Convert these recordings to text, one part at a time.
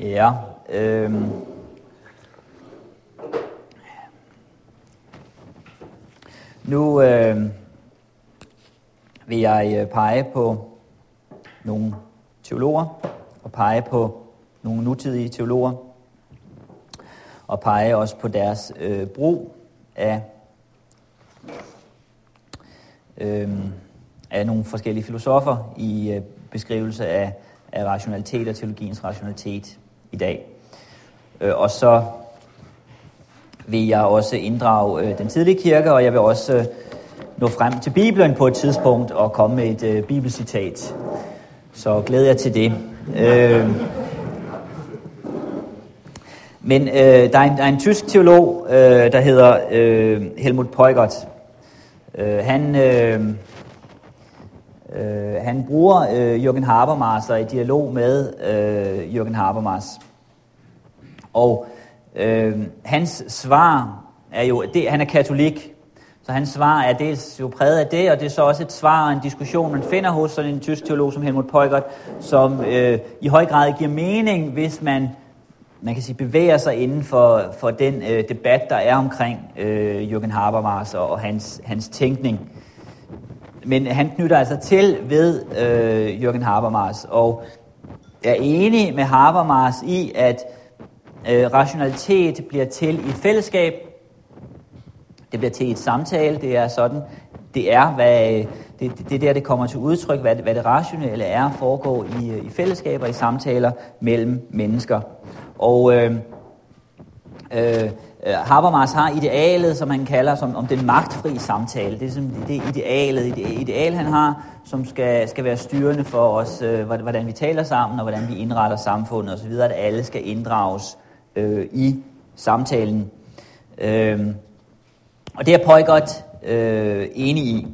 Ja, øh, nu øh, vil jeg øh, pege på nogle teologer og pege på nogle nutidige teologer og pege også på deres øh, brug af, øh, af nogle forskellige filosofer i øh, beskrivelse af, af rationalitet og teologiens rationalitet i dag. Øh, og så vil jeg også inddrage øh, den tidlige kirke, og jeg vil også øh, nå frem til Bibelen på et tidspunkt og komme med et øh, bibelcitat. Så glæder jeg til det. Øh, men øh, der, er en, der er en tysk teolog, øh, der hedder øh, Helmut Peugert. Øh, han, øh, øh, han bruger øh, Jürgen Habermas og i dialog med øh, Jürgen Habermas. Og øh, hans svar er jo, det, han er katolik, så hans svar er dels jo præget af det, og det er så også et svar og en diskussion, man finder hos sådan en tysk teolog som Helmut Peugert, som øh, i høj grad giver mening, hvis man man kan sige, bevæger sig inden for, for den øh, debat, der er omkring øh, Jürgen Habermas og, og hans, hans tænkning. Men han knytter altså til ved øh, Jürgen Habermas, og er enig med Habermas i, at øh, rationalitet bliver til i et fællesskab. Det bliver til et samtale. Det er sådan, det er, hvad, det, det der, det kommer til udtryk, hvad, hvad det rationelle er at foregå i, øh, i fællesskaber, i samtaler mellem mennesker. Og øh, øh, Øh, Habermas har idealet, som han kalder som, om den magtfri samtale. Det er som det idealet, det ideal, han har, som skal, skal være styrende for os, øh, hvordan vi taler sammen, og hvordan vi indretter samfundet osv., at alle skal inddrages øh, i samtalen. Øh, og det er godt øh, enig i.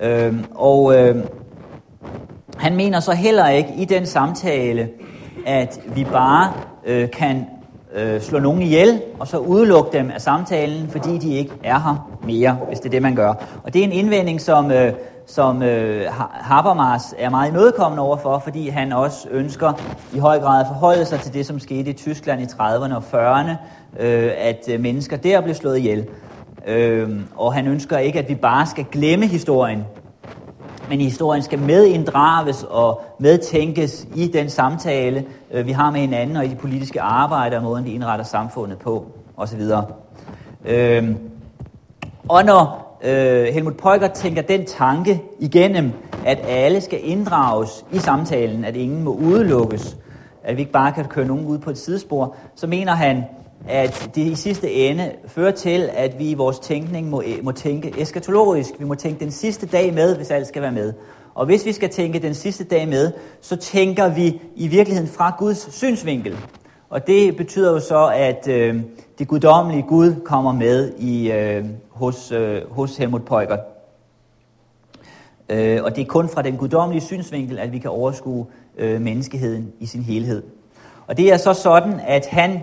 Øh, og øh, han mener så heller ikke i den samtale, at vi bare øh, kan øh, slå nogen ihjel, og så udelukke dem af samtalen, fordi de ikke er her mere, hvis det er det, man gør. Og det er en indvending, som, øh, som øh, Habermas er meget imødekommende overfor, fordi han også ønsker i høj grad at forholde sig til det, som skete i Tyskland i 30'erne og 40'erne, øh, at øh, mennesker der blev slået ihjel. Øh, og han ønsker ikke, at vi bare skal glemme historien, men historien skal medinddrages og medtænkes i den samtale, øh, vi har med hinanden, og i de politiske arbejder, og måden vi indretter samfundet på, osv. Øh, og når øh, Helmut Peuger tænker den tanke igennem, at alle skal inddrages i samtalen, at ingen må udelukkes, at vi ikke bare kan køre nogen ud på et sidespor, så mener han, at det i sidste ende fører til, at vi i vores tænkning må, øh, må tænke eskatologisk. Vi må tænke den sidste dag med, hvis alt skal være med. Og hvis vi skal tænke den sidste dag med, så tænker vi i virkeligheden fra Guds synsvinkel. Og det betyder jo så, at øh, det guddommelige Gud kommer med i, øh, hos, øh, hos Helmut Peugert. Øh, og det er kun fra den guddommelige synsvinkel, at vi kan overskue øh, menneskeheden i sin helhed. Og det er så sådan, at han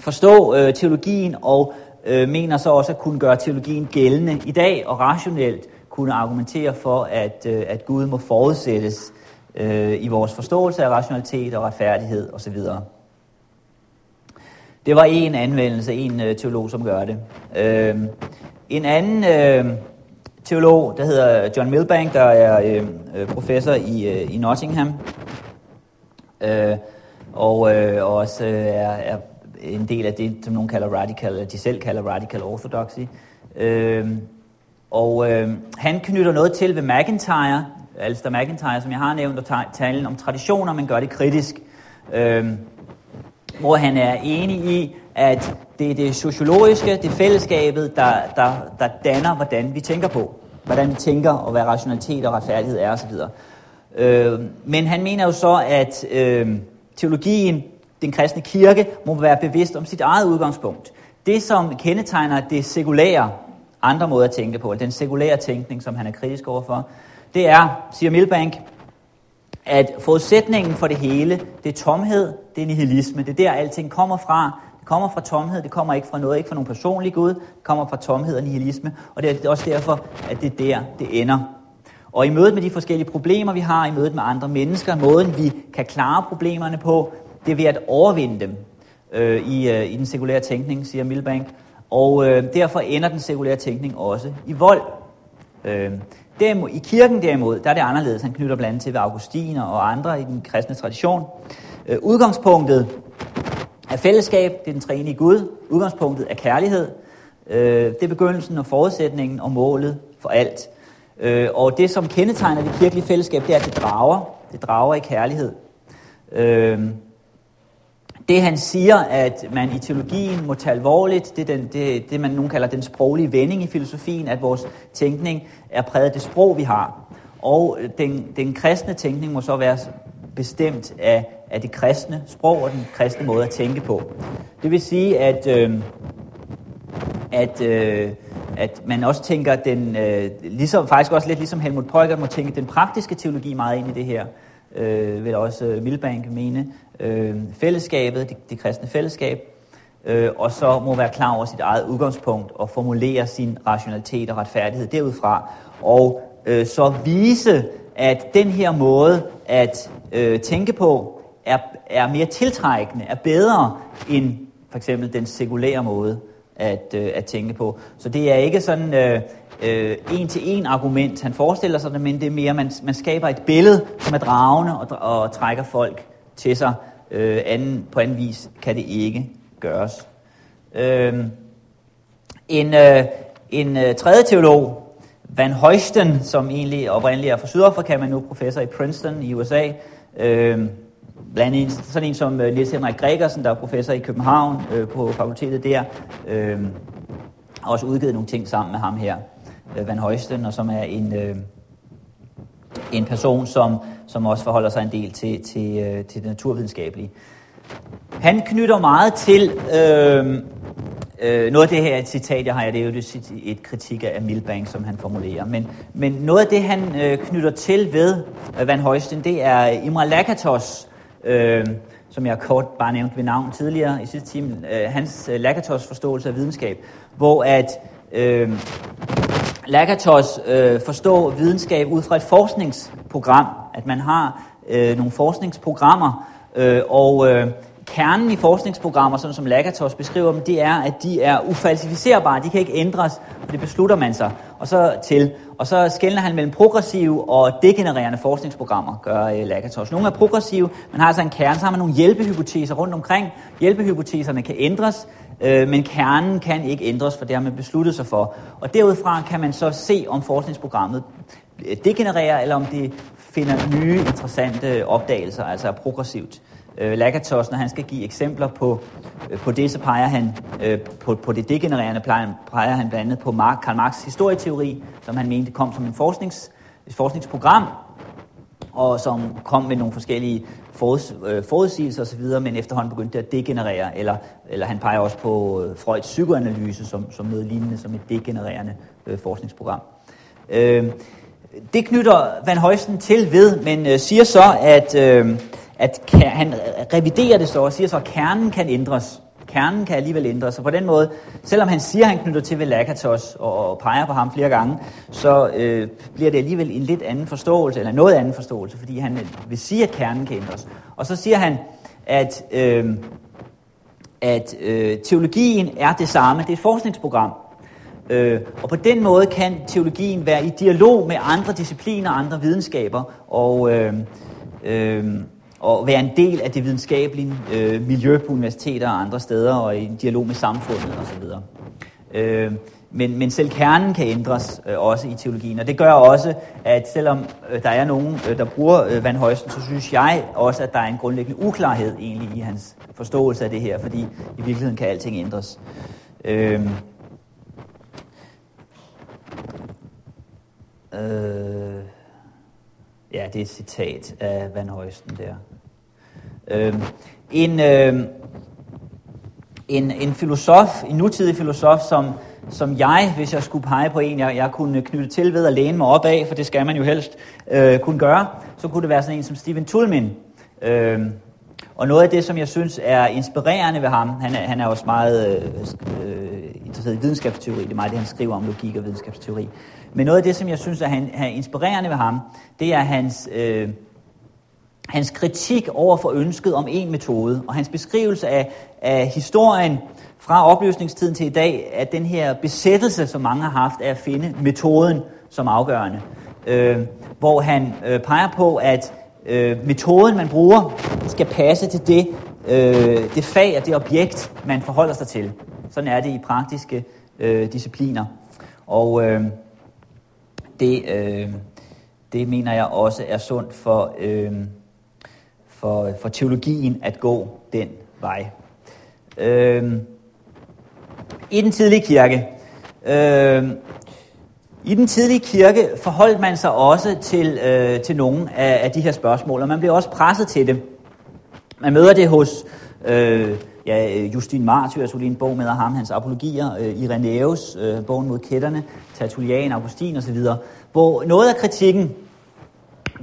forstå øh, teologien og øh, mener så også at kunne gøre teologien gældende i dag og rationelt kunne argumentere for, at, øh, at Gud må forudsættes øh, i vores forståelse af rationalitet og retfærdighed osv. Det var en anvendelse, en øh, teolog, som gør det. Øh, en anden øh, teolog, der hedder John Milbank, der er øhm, øh, professor i, øh, i Nottingham, øh, og øh, også øh, er, er en del af det, som nogen kalder radical, eller de selv kalder radical orthodoxy. Øh, og øh, han knytter noget til ved McIntyre, Alistair McIntyre, som jeg har nævnt, og talen om traditioner, men gør det kritisk. Øh, hvor han er enig i, at det er det sociologiske, det fællesskabet, der, der, der danner, hvordan vi tænker på. Hvordan vi tænker, og hvad rationalitet og retfærdighed er osv. Øh, men han mener jo så, at øh, teologien den kristne kirke må være bevidst om sit eget udgangspunkt. Det, som kendetegner det sekulære, andre måder at tænke på, den sekulære tænkning, som han er kritisk overfor, det er, siger Milbank, at forudsætningen for det hele, det er tomhed, det er nihilisme. Det er der, alting kommer fra. Det kommer fra tomhed, det kommer ikke fra noget, ikke fra nogen personlig Gud, det kommer fra tomhed og nihilisme, og det er også derfor, at det er der, det ender. Og i mødet med de forskellige problemer, vi har, i mødet med andre mennesker, måden vi kan klare problemerne på, det er ved at overvinde dem øh, i, øh, i den sekulære tænkning, siger Milbank. Og øh, derfor ender den sekulære tænkning også i vold. Øh, derimod, I kirken derimod, der er det anderledes. Han knytter blandt andet til ved Augustin og andre i den kristne tradition. Øh, udgangspunktet er fællesskab, det er den træne i Gud. Udgangspunktet er kærlighed. Øh, det er begyndelsen og forudsætningen og målet for alt. Øh, og det, som kendetegner det kirkelige fællesskab, det er, at det drager. Det drager i kærlighed. Øh, det han siger, at man i teologien må tage alvorligt, det er den, det, det man nogen kalder den sproglige vending i filosofien, at vores tænkning er præget af det sprog, vi har. Og den, den kristne tænkning må så være bestemt af, af det kristne sprog og den kristne måde at tænke på. Det vil sige, at, øh, at, øh, at man også tænker den, øh, ligesom, faktisk også lidt ligesom Helmut Poiker må tænke den praktiske teologi meget ind i det her, øh, vil også Milbank mene, øh, fællesskabet, det, det kristne fællesskab, øh, og så må være klar over sit eget udgangspunkt og formulere sin rationalitet og retfærdighed derudfra, og øh, så vise, at den her måde at øh, tænke på er, er mere tiltrækkende, er bedre end for eksempel den sekulære måde at, øh, at tænke på. Så det er ikke sådan øh, øh, en til en argument, han forestiller sig det, men det er mere, man, man skaber et billede, som er dragende og, og trækker folk til sig. Øh, anden, på anden vis kan det ikke gøres. Øh, en, øh, en øh, tredje teolog, Van Højsten, som egentlig oprindeligt er fra Sydafrika, men nu professor i Princeton i USA, øh, blandt andet sådan en som øh, Niels Henrik Gregersen, der er professor i København øh, på fakultetet der, øh, har også udgivet nogle ting sammen med ham her, øh, Van Højsten, og som er en, øh, en person, som, som også forholder sig en del til, til, øh, til det naturvidenskabelige. Han knytter meget til øh, øh, noget af det her citat, jeg har, det er jo et, et kritik af Milbank, som han formulerer. Men, men noget af det, han øh, knytter til ved øh, Van Højsten, det er Imre Lakatos, øh, som jeg kort bare nævnte ved navn tidligere i sidste time, øh, hans øh, Lakatos forståelse af videnskab, hvor at øh, Lakatos øh, forstår videnskab ud fra et forskningsprogram, at man har øh, nogle forskningsprogrammer, øh, og øh, kernen i forskningsprogrammer, sådan som Lakatos beskriver dem, det er, at de er ufalsificerbare, de kan ikke ændres, og det beslutter man sig. Og så til, og så skældner han mellem progressive og degenererende forskningsprogrammer, gør øh, Lakatos. Nogle er progressive, man har altså en kerne, så har man nogle hjælpehypoteser rundt omkring. Hjælpehypoteserne kan ændres, øh, men kernen kan ikke ændres, for det har man besluttet sig for. Og derudfra kan man så se, om forskningsprogrammet øh, degenererer, eller om det finder nye interessante øh, opdagelser, altså er progressivt. Øh, Lakatos, når han skal give eksempler på, øh, på det, så peger han øh, på, på det degenererende, peger, peger han blandt andet på Mark, Karl Marx' historieteori, som han mente kom som en forsknings, et forskningsprogram, og som kom med nogle forskellige foruds, øh, forudsigelser osv., men efterhånden begyndte det at degenerere, eller, eller han peger også på øh, Freuds psykoanalyse som, som noget lignende, som et degenererende øh, forskningsprogram. Øh, det knytter Van Højsten til ved, men øh, siger så, at, øh, at han reviderer det så og siger så, at kernen kan ændres. Kernen kan alligevel ændre sig. på den måde, selvom han siger, at han knytter til ved Lakatos og, og peger på ham flere gange, så øh, bliver det alligevel en lidt anden forståelse, eller noget anden forståelse, fordi han øh, vil sige, at kernen kan ændres. Og så siger han, at, øh, at øh, teologien er det samme. Det er et forskningsprogram. Øh, og på den måde kan teologien være i dialog med andre discipliner, andre videnskaber, og, øh, øh, og være en del af det videnskabelige øh, miljø på universiteter og andre steder, og i dialog med samfundet osv. Øh, men, men selv kernen kan ændres øh, også i teologien, og det gør også, at selvom øh, der er nogen, øh, der bruger øh, Van Højsten, så synes jeg også, at der er en grundlæggende uklarhed egentlig i hans forståelse af det her, fordi i virkeligheden kan alting ændres. Øh, Øh, ja, det er et citat af Van Højsten der. Øhm, en, øhm, en, en filosof, en nutidig filosof, som, som jeg, hvis jeg skulle pege på en, jeg, jeg kunne knytte til ved at læne mig op af, for det skal man jo helst øh, kunne gøre, så kunne det være sådan en som Steven Tulmin. Øhm, og noget af det, som jeg synes er inspirerende ved ham, han er, han er også meget øh, øh interesseret i videnskabsteori, det er meget det, han skriver om logik og videnskabsteori. Men noget af det, som jeg synes er, han, er inspirerende ved ham, det er hans, øh, hans kritik over for ønsket om en metode, og hans beskrivelse af, af historien fra opløsningstiden til i dag, at den her besættelse, som mange har haft, er at finde metoden som afgørende. Øh, hvor han øh, peger på, at øh, metoden, man bruger, skal passe til det, øh, det fag og det objekt, man forholder sig til. Sådan er det i praktiske øh, discipliner. Og øh, det, øh, det mener jeg også er sundt for, øh, for, for teologien at gå den vej. Øh, I den tidlige kirke, øh, i den tidlige kirke forholdt man sig også til, øh, til nogle af, af de her spørgsmål, og man blev også presset til det. Man møder det hos øh, ja, øh, Justin Martyr, jeg lige en bog med af ham, hans apologier, øh, Irenaeus, øh, bogen mod kætterne, Tertullian, Augustin osv., hvor noget af kritikken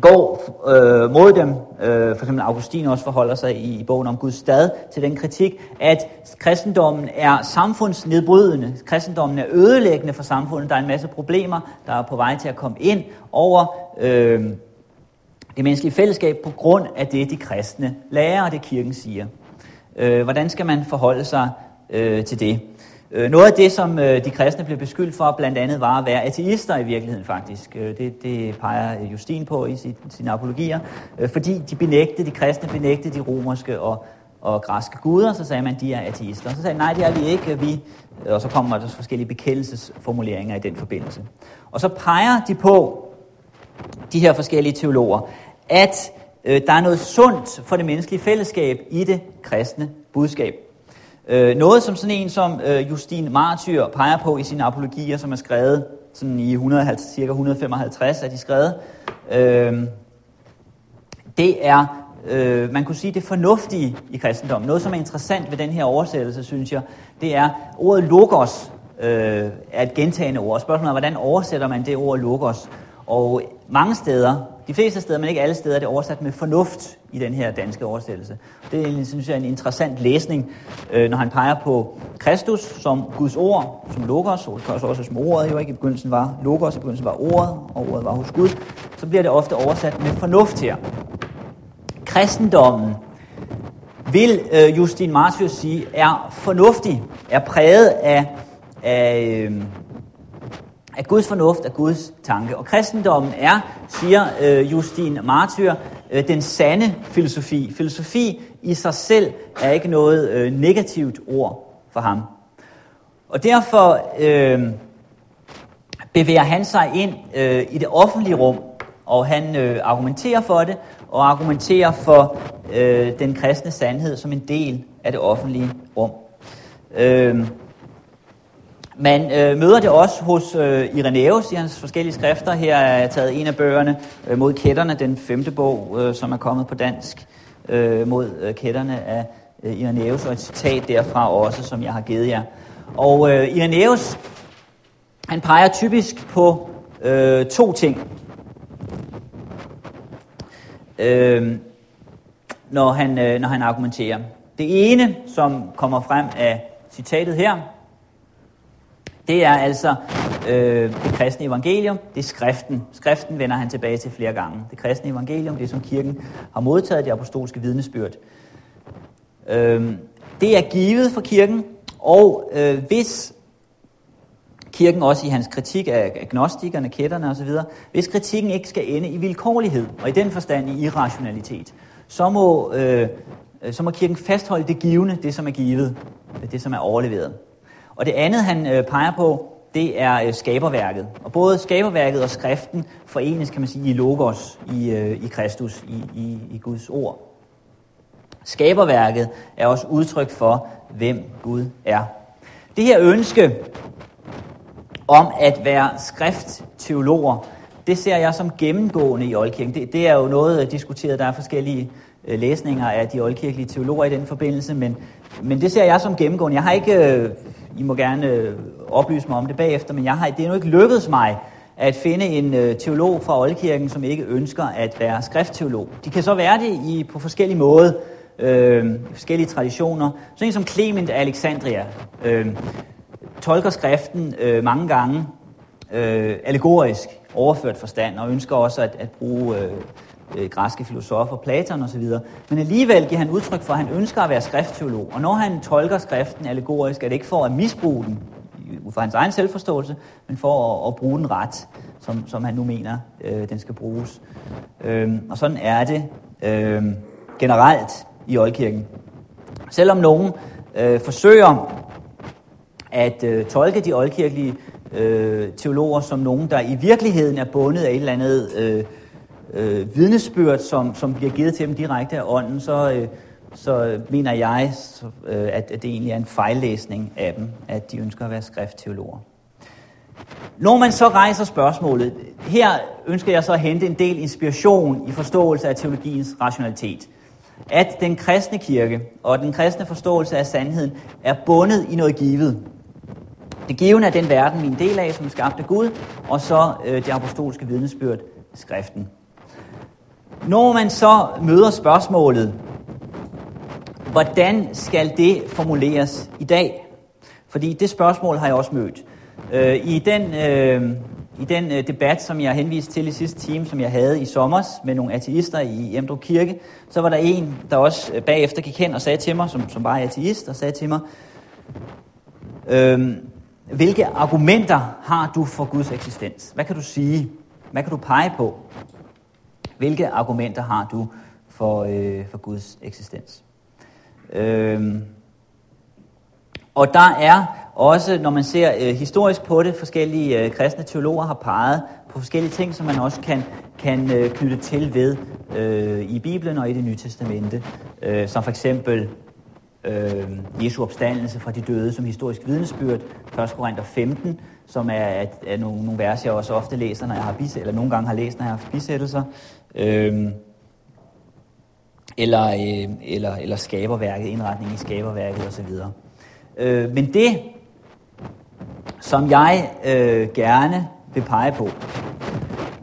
går øh, mod dem, øh, for eksempel Augustin også forholder sig i, i bogen om Guds stad til den kritik, at kristendommen er samfundsnedbrydende, kristendommen er ødelæggende for samfundet, der er en masse problemer, der er på vej til at komme ind over øh, det menneskelige fællesskab på grund af det, de kristne lærer og det kirken siger. Øh, hvordan skal man forholde sig øh, til det? Øh, noget af det, som øh, de kristne blev beskyldt for, blandt andet var at være ateister i virkeligheden faktisk. Øh, det, det peger Justin på i sit, sine apologier. Fordi de benægtede, de kristne benægtede de romerske og, og græske guder, så sagde man, at de er ateister. Så sagde nej, det er vi ikke. Vi, og så kommer der forskellige bekendelsesformuleringer i den forbindelse. Og så peger de på, de her forskellige teologer, at Øh, der er noget sundt for det menneskelige fællesskab i det kristne budskab. Øh, noget som sådan en som øh, Justin Martyr peger på i sine apologier, som er skrevet sådan i 150, cirka 155 er de skrevet, øh, det er, øh, man kunne sige, det fornuftige i kristendommen. Noget, som er interessant ved den her oversættelse, synes jeg, det er ordet logos, øh, er et gentagende ord. Spørgsmålet er, hvordan oversætter man det ord logos? Og mange steder, de fleste steder, men ikke alle steder, er det oversat med fornuft i den her danske oversættelse. Det er, synes jeg, en interessant læsning, øh, når han peger på Kristus som Guds ord, som logos, og også som ordet jo ikke i begyndelsen var logos, i begyndelsen var ordet, og ordet var hos Gud, så bliver det ofte oversat med fornuft her. Kristendommen, vil øh, Justin Martius sige, er fornuftig, er præget af, af øh, af Guds fornuft, af Guds tanke. Og kristendommen er, siger øh, Justin Martyr, øh, den sande filosofi. Filosofi i sig selv er ikke noget øh, negativt ord for ham. Og derfor øh, bevæger han sig ind øh, i det offentlige rum, og han øh, argumenterer for det, og argumenterer for øh, den kristne sandhed som en del af det offentlige rum. Øh, man øh, møder det også hos øh, Irenaeus i hans forskellige skrifter. Her er jeg taget en af bøgerne øh, mod kætterne, den femte bog, øh, som er kommet på dansk, øh, mod øh, kætterne af øh, Irenaeus, og et citat derfra også, som jeg har givet jer. Og øh, Irenaeus, han peger typisk på øh, to ting. Øh, når, han, øh, når han argumenterer. Det ene, som kommer frem af citatet her, det er altså øh, det kristne evangelium, det er skriften. Skriften vender han tilbage til flere gange. Det kristne evangelium, det som kirken har modtaget, det apostolske vidnesbyrd. Øh, det er givet for kirken, og øh, hvis kirken også i hans kritik af agnostikerne, kætterne osv., hvis kritikken ikke skal ende i vilkårlighed, og i den forstand i irrationalitet, så må, øh, så må kirken fastholde det givende, det som er givet, det som er overleveret. Og det andet, han øh, peger på, det er øh, skaberværket. Og både skaberværket og skriften forenes, kan man sige, i logos, i, øh, i Kristus, i, i, i Guds ord. Skaberværket er også udtryk for, hvem Gud er. Det her ønske om at være skriftteologer, det ser jeg som gennemgående i oldkirken. Det, det er jo noget øh, diskuteret, der er forskellige øh, læsninger af de oldkirkelige teologer i den forbindelse, men, men det ser jeg som gennemgående. Jeg har ikke øh, i må gerne øh, oplyse mig om det bagefter, men jeg har, det er nu ikke lykkedes mig at finde en øh, teolog fra Oldkirken, som ikke ønsker at være skriftteolog. De kan så være det i, på forskellige måder, øh, forskellige traditioner. Sådan en som Clement af Alexandria øh, tolker skriften øh, mange gange øh, allegorisk, overført forstand, og ønsker også at, at bruge øh, øh, græske filosofer, Platon osv., men alligevel giver han udtryk for, at han ønsker at være skriftteolog. Og når han tolker skriften allegorisk, er det ikke for at misbruge den, øh, ud fra hans egen selvforståelse, men for at, at bruge den ret, som, som han nu mener, øh, den skal bruges. Øh, og sådan er det øh, generelt i oldkirken. Selvom nogen øh, forsøger at øh, tolke de oldkirkelige øh, teologer som nogen, der i virkeligheden er bundet af et eller andet øh, øh, vidnesbyrd, som, som bliver givet til dem direkte af ånden, så, øh, så mener jeg, så, øh, at, at det egentlig er en fejllæsning af dem, at de ønsker at være skriftteologer. Når man så rejser spørgsmålet, her ønsker jeg så at hente en del inspiration i forståelse af teologiens rationalitet. At den kristne kirke og den kristne forståelse af sandheden er bundet i noget givet. Det givende er den verden, vi er en del af, som er skabt af Gud, og så øh, det apostolske vidnesbyrd, skriften. Når man så møder spørgsmålet, hvordan skal det formuleres i dag? Fordi det spørgsmål har jeg også mødt. Øh, I den, øh, i den øh, debat, som jeg henviste til i sidste time, som jeg havde i sommer med nogle ateister i Emdrup Kirke, så var der en, der også øh, bagefter gik hen og sagde til mig, som, som var ateist, og sagde til mig, øh, hvilke argumenter har du for Guds eksistens? Hvad kan du sige? Hvad kan du pege på? Hvilke argumenter har du for, øh, for Guds eksistens? Øhm, og der er også, når man ser øh, historisk på det, forskellige øh, kristne teologer har peget på forskellige ting, som man også kan, kan øh, knytte til ved øh, i Bibelen og i det nye testamente. Øh, som for eksempel øh, Jesu opstandelse fra de døde som historisk vidnesbyrd, 1. Korinther 15, som er, er, er nogle, nogle vers, jeg også ofte læser, når jeg har bisæt, eller nogle gange har læst, når jeg har haft bisættelser. Øhm, eller, øh, eller, eller skaberværket, indretning i skaberværket osv. Øh, men det, som jeg øh, gerne vil pege på,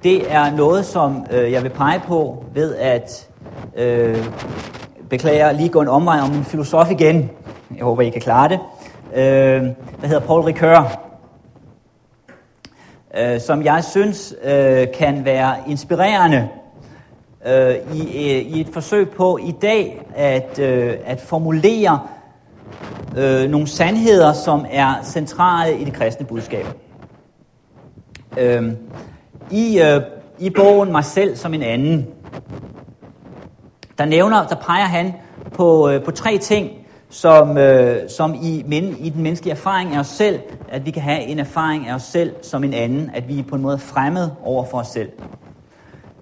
det er noget, som øh, jeg vil pege på ved at øh, beklager lige gå en omvej om min filosof igen. Jeg håber, I kan klare det. Øh, der hedder Paul Ricoeur, øh, som jeg synes øh, kan være inspirerende øh, i, øh, i et forsøg på i dag at, øh, at formulere øh, nogle sandheder, som er centrale i det kristne budskab. Øh, i, øh, I bogen Mig selv som en anden, der nævner, der peger han på, øh, på tre ting, som, øh, som i, men, i den menneskelige erfaring af os selv, at vi kan have en erfaring af os selv som en anden, at vi er på en måde fremmed over for os selv.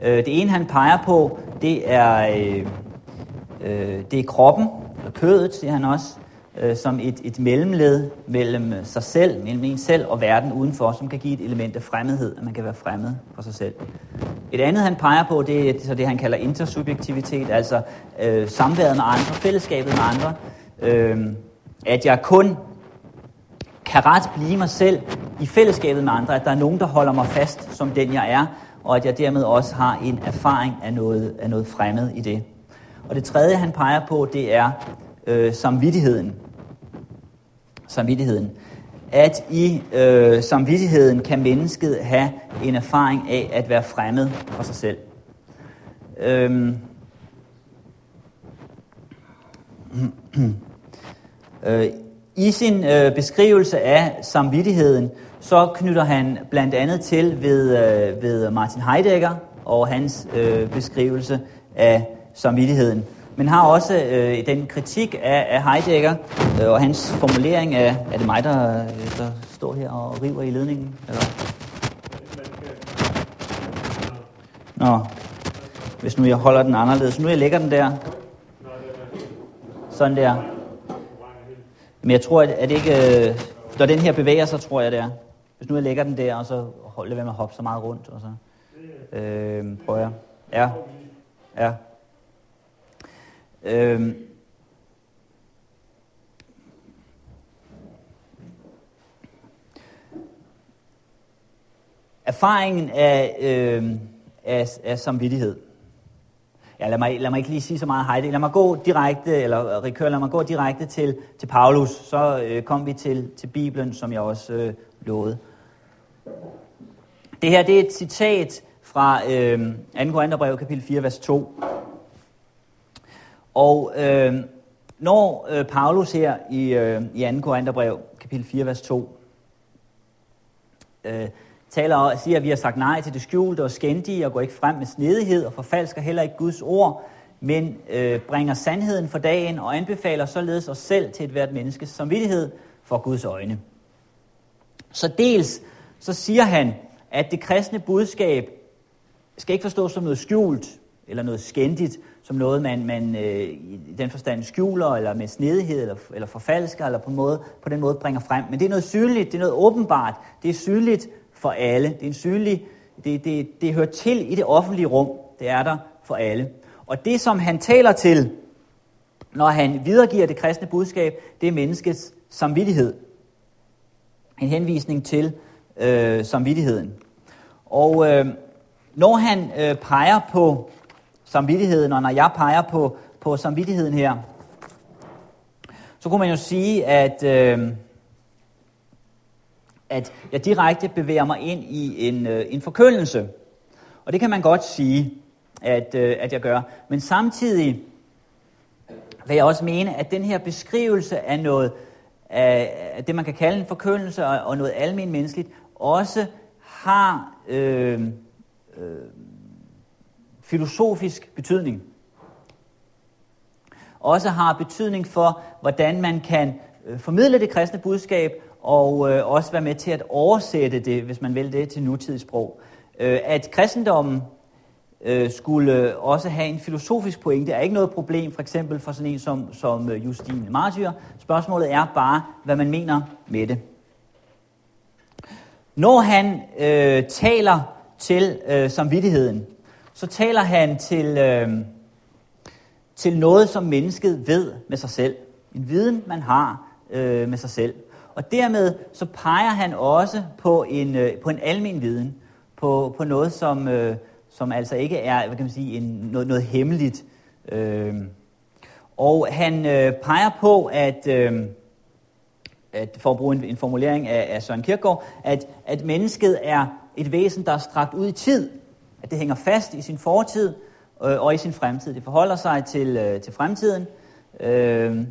Øh, det ene, han peger på, det er, øh, øh, det er kroppen, eller kødet, siger han også, øh, som et, et mellemled mellem sig selv, mellem en selv og verden udenfor, som kan give et element af fremmedhed, at man kan være fremmed for sig selv. Et andet, han peger på, det er så det, han kalder intersubjektivitet, altså øh, samværet med andre, fællesskabet med andre. Øh, at jeg kun kan ret blive mig selv i fællesskabet med andre, at der er nogen, der holder mig fast som den, jeg er, og at jeg dermed også har en erfaring af noget, af noget fremmed i det. Og det tredje, han peger på, det er øh, samvittigheden. Samvittigheden. At i øh, samvittigheden kan mennesket have en erfaring af at være fremmed for sig selv. Øhm. Mm-hmm øh, I sin øh, beskrivelse af samvittigheden, så knytter han blandt andet til ved, øh, ved Martin Heidegger og hans øh, beskrivelse af samvittigheden. Men har også øh, den kritik af, af Heidegger øh, og hans formulering af, er det mig, der, der står her og river i ledningen? Eller? Nå, hvis nu jeg holder den anderledes. Nu jeg lægger den der. Sådan der. Men jeg tror, at det ikke... Øh, når den her bevæger sig, tror jeg, det er. Hvis nu jeg lægger den der, og så holder jeg med at hoppe så meget rundt, og så øh, prøver jeg. Ja. Ja. Øh, erfaringen af, øh, af, af samvittighed. Ja, lad mig, lad mig ikke lige sige så meget Heidi. Lad mig gå direkte, eller øh, Rikør, lad mig gå direkte til, til Paulus. Så øh, kom vi til, til Bibelen, som jeg også øh, lovede. Det her det er et citat fra fra øh, 2. Korintherbrev, kapitel 4, vers 2. Og øh, når øh, Paulus her i, øh, i 2. Korintherbrev, kapitel 4, vers 2, øh, taler og siger, at vi har sagt nej til det skjulte og skændige og går ikke frem med snedighed og forfalsker heller ikke Guds ord, men øh, bringer sandheden for dagen og anbefaler således os selv til et hvert menneskes samvittighed for Guds øjne. Så dels så siger han, at det kristne budskab skal ikke forstås som noget skjult eller noget skændigt, som noget, man, man øh, i den forstand skjuler, eller med snedighed, eller, eller forfalsker, eller på, en måde, på den måde bringer frem. Men det er noget synligt, det er noget åbenbart, det er synligt for alle. Det er en synlig, det, det, det hører til i det offentlige rum. Det er der for alle. Og det, som han taler til, når han videregiver det kristne budskab, det er menneskets samvittighed. En henvisning til øh, samvittigheden. Og øh, når han øh, peger på samvittigheden, og når jeg peger på, på samvittigheden her, så kunne man jo sige, at, øh, at jeg direkte bevæger mig ind i en, øh, en forkyndelse. Og det kan man godt sige, at, øh, at jeg gør. Men samtidig vil jeg også mene, at den her beskrivelse af noget, af det man kan kalde en forkyndelse og, og noget almindeligt menneskeligt, også har øh, øh, filosofisk betydning. Også har betydning for, hvordan man kan øh, formidle det kristne budskab, og øh, også være med til at oversætte det, hvis man vil det, til nutidssprog. Øh, at kristendommen øh, skulle også have en filosofisk pointe, er ikke noget problem, for eksempel for sådan en som, som øh, Justine Martyr. Spørgsmålet er bare, hvad man mener med det. Når han øh, taler til øh, samvittigheden, så taler han til, øh, til noget, som mennesket ved med sig selv. En viden, man har øh, med sig selv. Og dermed så peger han også på en, øh, på en almen viden, på, på noget, som, øh, som altså ikke er hvad kan man sige, en, noget, noget hemmeligt. Øh, og han øh, peger på, at, øh, at for at bruge en, en formulering af, af Søren Kierkegaard, at, at mennesket er et væsen, der er strakt ud i tid. At det hænger fast i sin fortid øh, og i sin fremtid. Det forholder sig til, øh, til fremtiden, øh,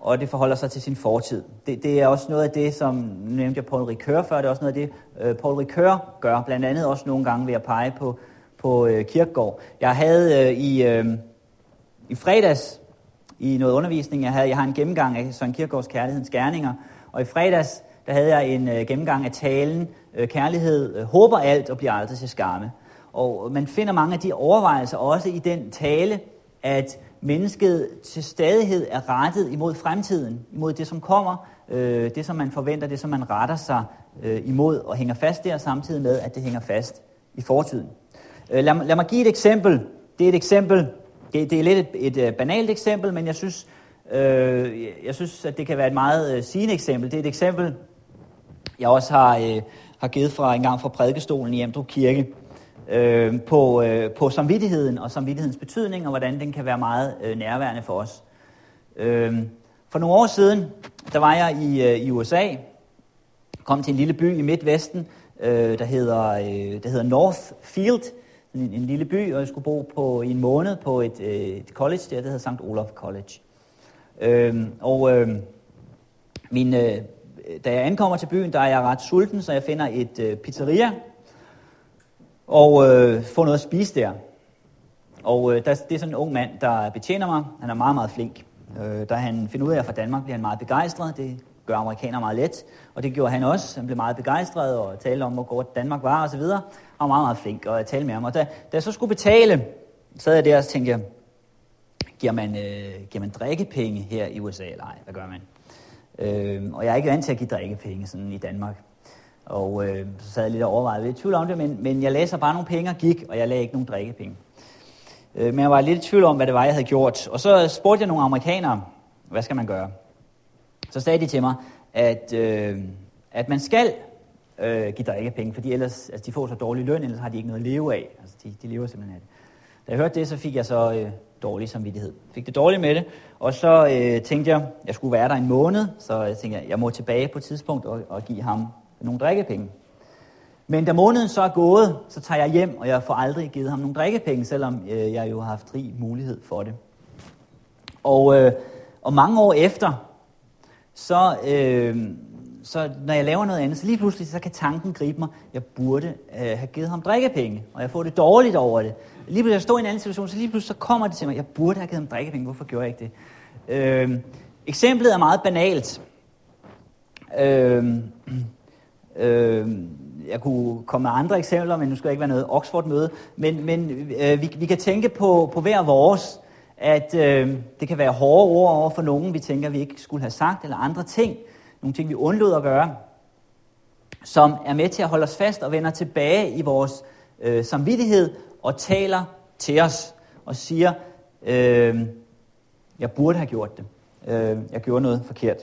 og det forholder sig til sin fortid. Det, det er også noget af det, som nu nævnte jeg Paul Ricoeur før, det er også noget af det, øh, Paul Ricoeur gør, blandt andet også nogle gange ved at pege på, på øh, Kirkegård. Jeg havde øh, i, øh, i fredags i noget undervisning, jeg havde, jeg har en gennemgang af Søren Kirkegaards Kærlighedens Gerninger, og i fredags, der havde jeg en øh, gennemgang af talen, øh, Kærlighed øh, håber alt og bliver aldrig til skamme. Og man finder mange af de overvejelser også i den tale, at mennesket til stadighed er rettet imod fremtiden, imod det, som kommer, øh, det, som man forventer, det, som man retter sig øh, imod, og hænger fast der samtidig med, at det hænger fast i fortiden. Øh, lad, lad mig give et eksempel. Det er et eksempel, det, det er lidt et, et, øh, banalt eksempel, men jeg synes, øh, jeg synes, at det kan være et meget øh, sigende eksempel. Det er et eksempel, jeg også har, øh, har givet fra en gang fra prædikestolen i Amdrup Kirke øh, på, øh, på samvittigheden og samvittighedens betydning, og hvordan den kan være meget øh, nærværende for os. Øh, for nogle år siden, der var jeg i, øh, i USA, kom til en lille by i Midtvesten, øh, der, hedder, øh, der hedder Northfield, en, en lille by, og jeg skulle bo på i en måned på et, øh, et college der, der hedder St. Olaf College. Øh, og øh, min, øh, da jeg ankommer til byen, der er jeg ret sulten, så jeg finder et øh, pizzeria, og øh, få noget at spise der. Og øh, der, det er sådan en ung mand, der betjener mig. Han er meget, meget flink. Øh, da han finder ud af, at jeg er fra Danmark, bliver han meget begejstret. Det gør amerikanere meget let. Og det gjorde han også. Han blev meget begejstret og talte om, hvor godt Danmark var osv. Han var meget, meget flink, og jeg talte med ham. Og da, da jeg så skulle betale, så sad jeg der og tænkte, jeg, giver man, øh, giver man drikkepenge her i USA eller ej? Hvad gør man? Øh, og jeg er ikke vant til at give drikkepenge sådan i Danmark. Og øh, så sad jeg lidt og overvejede lidt i tvivl om det, men, men jeg læser bare nogle penge og gik, og jeg lagde ikke nogen drikkepenge. Øh, men jeg var lidt i tvivl om, hvad det var, jeg havde gjort. Og så spurgte jeg nogle amerikanere, hvad skal man gøre? Så sagde de til mig, at, øh, at man skal øh, give drikkepenge, fordi ellers altså, de får så dårlig løn, ellers har de ikke noget at leve af. Altså, de, de lever simpelthen af det. Da jeg hørte det, så fik jeg så øh, dårlig samvittighed. Fik det dårligt med det, og så øh, tænkte jeg, jeg skulle være der en måned, så jeg tænkte, jeg må tilbage på et tidspunkt og, og give ham nogle drikkepenge. Men da måneden så er gået, så tager jeg hjem, og jeg får aldrig givet ham nogle drikkepenge, selvom øh, jeg jo har haft rig mulighed for det. Og, øh, og mange år efter, så, øh, så når jeg laver noget andet, så lige pludselig så kan tanken gribe mig, jeg burde øh, have givet ham drikkepenge, og jeg får det dårligt over det. Lige pludselig jeg står i en anden situation, så lige pludselig så kommer det til mig, jeg burde have givet ham drikkepenge, hvorfor gjorde jeg ikke det? Øh, eksemplet er meget banalt. Øh, øh, jeg kunne komme med andre eksempler, men nu skal jeg ikke være noget Oxford-møde. Men, men øh, vi, vi kan tænke på, på hver vores, at øh, det kan være hårde ord over for nogen, vi tænker, vi ikke skulle have sagt, eller andre ting, nogle ting, vi undlod at gøre, som er med til at holde os fast og vender tilbage i vores øh, samvittighed og taler til os og siger, øh, jeg burde have gjort det. Øh, jeg gjorde noget forkert.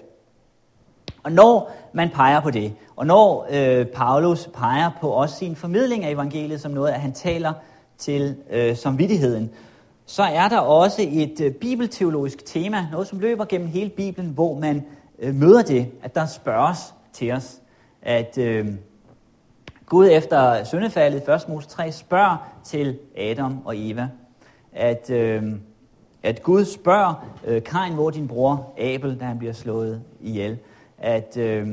Og når man peger på det, og når øh, Paulus peger på også sin formidling af evangeliet som noget, at han taler til øh, samvittigheden, så er der også et øh, bibelteologisk tema, noget som løber gennem hele Bibelen, hvor man øh, møder det, at der spørges til os, at øh, Gud efter syndefaldet, 1. Mose 3, spørger til Adam og Eva, at, øh, at Gud spørger øh, Kain, hvor din bror Abel, da han bliver slået ihjel, at, øh,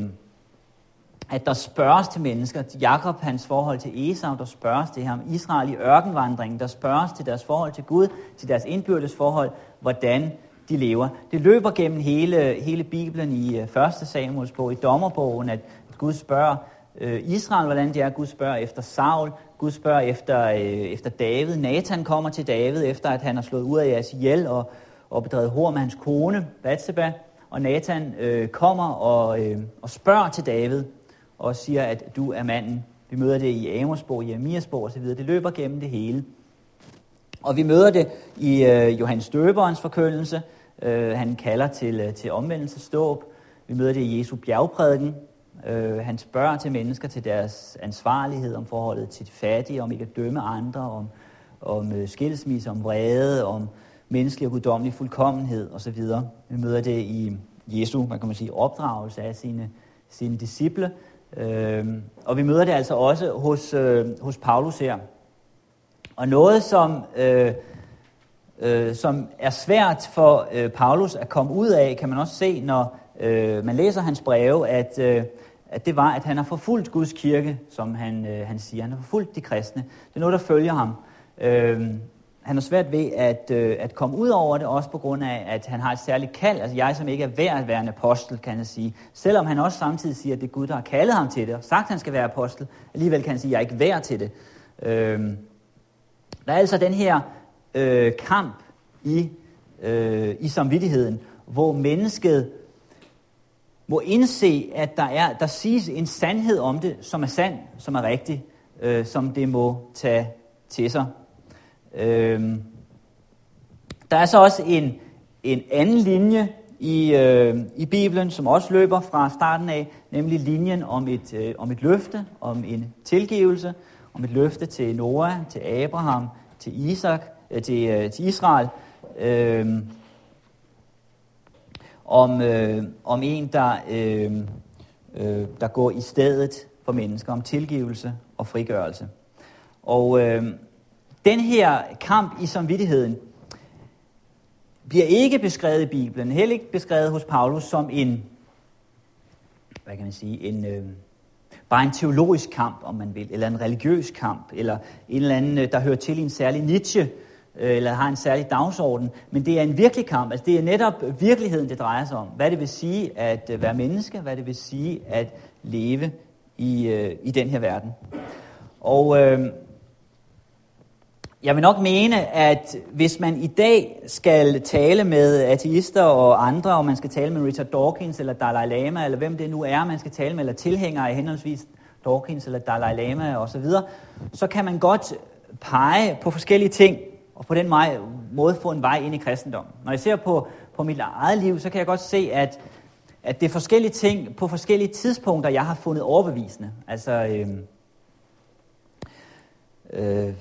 at der spørges til mennesker, Jakob hans forhold til Esau, der spørges til ham, Israel i ørkenvandringen, der spørges til deres forhold til Gud, til deres indbyrdes forhold, hvordan de lever. Det løber gennem hele, hele Bibelen i øh, 1. Samuels bog, i dommerbogen, at Gud spørger øh, Israel, hvordan det er. Gud spørger efter Saul. Gud spørger efter, øh, efter David. Nathan kommer til David, efter at han har slået ud af jeres ihjel og, og bedrevet hår med hans kone, Bathsheba. Og Nathan øh, kommer og, øh, og spørger til David og siger, at du er manden. Vi møder det i Amosborg, i Amiasbog osv. Det løber gennem det hele. Og vi møder det i øh, Johannes Døberens forkyndelse. Øh, han kalder til, øh, til omvendelsesdåb. Vi møder det i Jesu bjergprædiken. Øh, han spørger til mennesker til deres ansvarlighed om forholdet til de fattige, om ikke at dømme andre, om, om øh, skilsmisse, om vrede, om menneskelig og guddommelig fuldkommenhed osv. Vi møder det i Jesu, man kan man sige, opdragelse af sine, sine disciple. Øh, og vi møder det altså også hos, øh, hos Paulus her. Og noget, som, øh, øh, som er svært for øh, Paulus at komme ud af, kan man også se, når øh, man læser hans breve, at, øh, at det var, at han har forfulgt Guds kirke, som han, øh, han siger. Han har forfulgt de kristne. Det er noget, der følger ham. Øh, han har svært ved at, øh, at komme ud over det, også på grund af, at han har et særligt kald. Altså jeg, som ikke er værd at være en apostel, kan jeg sige. Selvom han også samtidig siger, at det er Gud, der har kaldet ham til det, og sagt, at han skal være apostel, alligevel kan han sige, at jeg er ikke værd til det. Øh, der er altså den her øh, kamp i, øh, i samvittigheden, hvor mennesket må indse, at der, er, der siges en sandhed om det, som er sand, som er rigtig, øh, som det må tage til sig. Øhm, der er så også en, en anden linje i, øh, i Bibelen, som også løber fra starten af, nemlig linjen om et, øh, om et løfte, om en tilgivelse, om et løfte til Noah, til Abraham, til Isak, øh, til, øh, til Israel, øh, om, øh, om en, der, øh, øh, der går i stedet for mennesker, om tilgivelse og frigørelse. Og øh, den her kamp i samvittigheden bliver ikke beskrevet i Bibelen, heller ikke beskrevet hos Paulus som en, hvad kan man sige, en, øh, bare en teologisk kamp, om man vil, eller en religiøs kamp, eller en eller anden, øh, der hører til i en særlig niche, øh, eller har en særlig dagsorden, men det er en virkelig kamp. Altså det er netop virkeligheden, det drejer sig om. Hvad det vil sige at øh, være menneske, hvad det vil sige at leve i, øh, i den her verden. Og øh, jeg vil nok mene, at hvis man i dag skal tale med ateister og andre, og man skal tale med Richard Dawkins eller Dalai Lama, eller hvem det nu er, man skal tale med, eller tilhængere af henholdsvis Dawkins eller Dalai Lama osv., så, så kan man godt pege på forskellige ting, og på den måde få en vej ind i kristendommen. Når jeg ser på, på mit eget liv, så kan jeg godt se, at, at det er forskellige ting på forskellige tidspunkter, jeg har fundet overbevisende. Altså, øhm, øh, øh,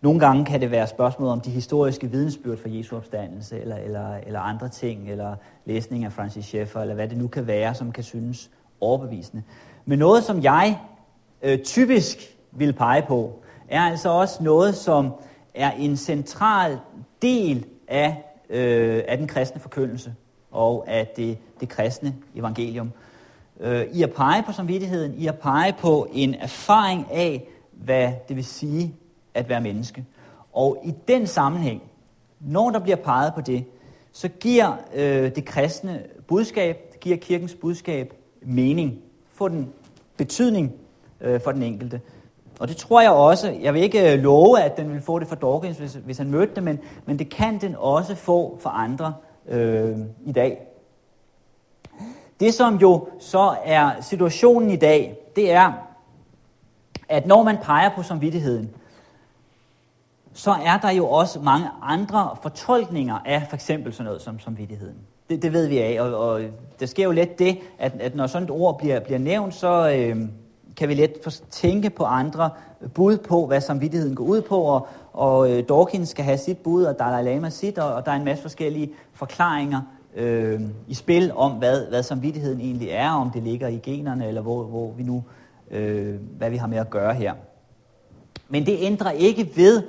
nogle gange kan det være spørgsmål om de historiske vidensbyrd for Jesu opstandelse, eller, eller, eller andre ting, eller læsning af Francis Schaeffer, eller hvad det nu kan være, som kan synes overbevisende. Men noget, som jeg øh, typisk vil pege på, er altså også noget, som er en central del af, øh, af den kristne forkyndelse og af det, det kristne evangelium. Øh, I at pege på samvittigheden, I at pege på en erfaring af, hvad det vil sige at være menneske. Og i den sammenhæng, når der bliver peget på det, så giver øh, det kristne budskab, det giver kirkens budskab mening, får den betydning øh, for den enkelte. Og det tror jeg også, jeg vil ikke øh, love, at den vil få det for Dawkins, hvis, hvis han mødte det, men, men det kan den også få for andre øh, i dag. Det som jo så er situationen i dag, det er, at når man peger på samvittigheden, så er der jo også mange andre fortolkninger af for eksempel sådan noget som samvittigheden. Det, det ved vi af, og, og der sker jo let det, at, at når sådan et ord bliver, bliver nævnt, så øh, kan vi let tænke på andre bud på, hvad samvittigheden går ud på, og, og øh, Dawkins skal have sit bud, og Dalai Lama sit, og, og der er en masse forskellige forklaringer øh, i spil om, hvad, hvad samvittigheden egentlig er, om det ligger i generne, eller hvor, hvor vi nu, øh, hvad vi har med at gøre her. Men det ændrer ikke ved,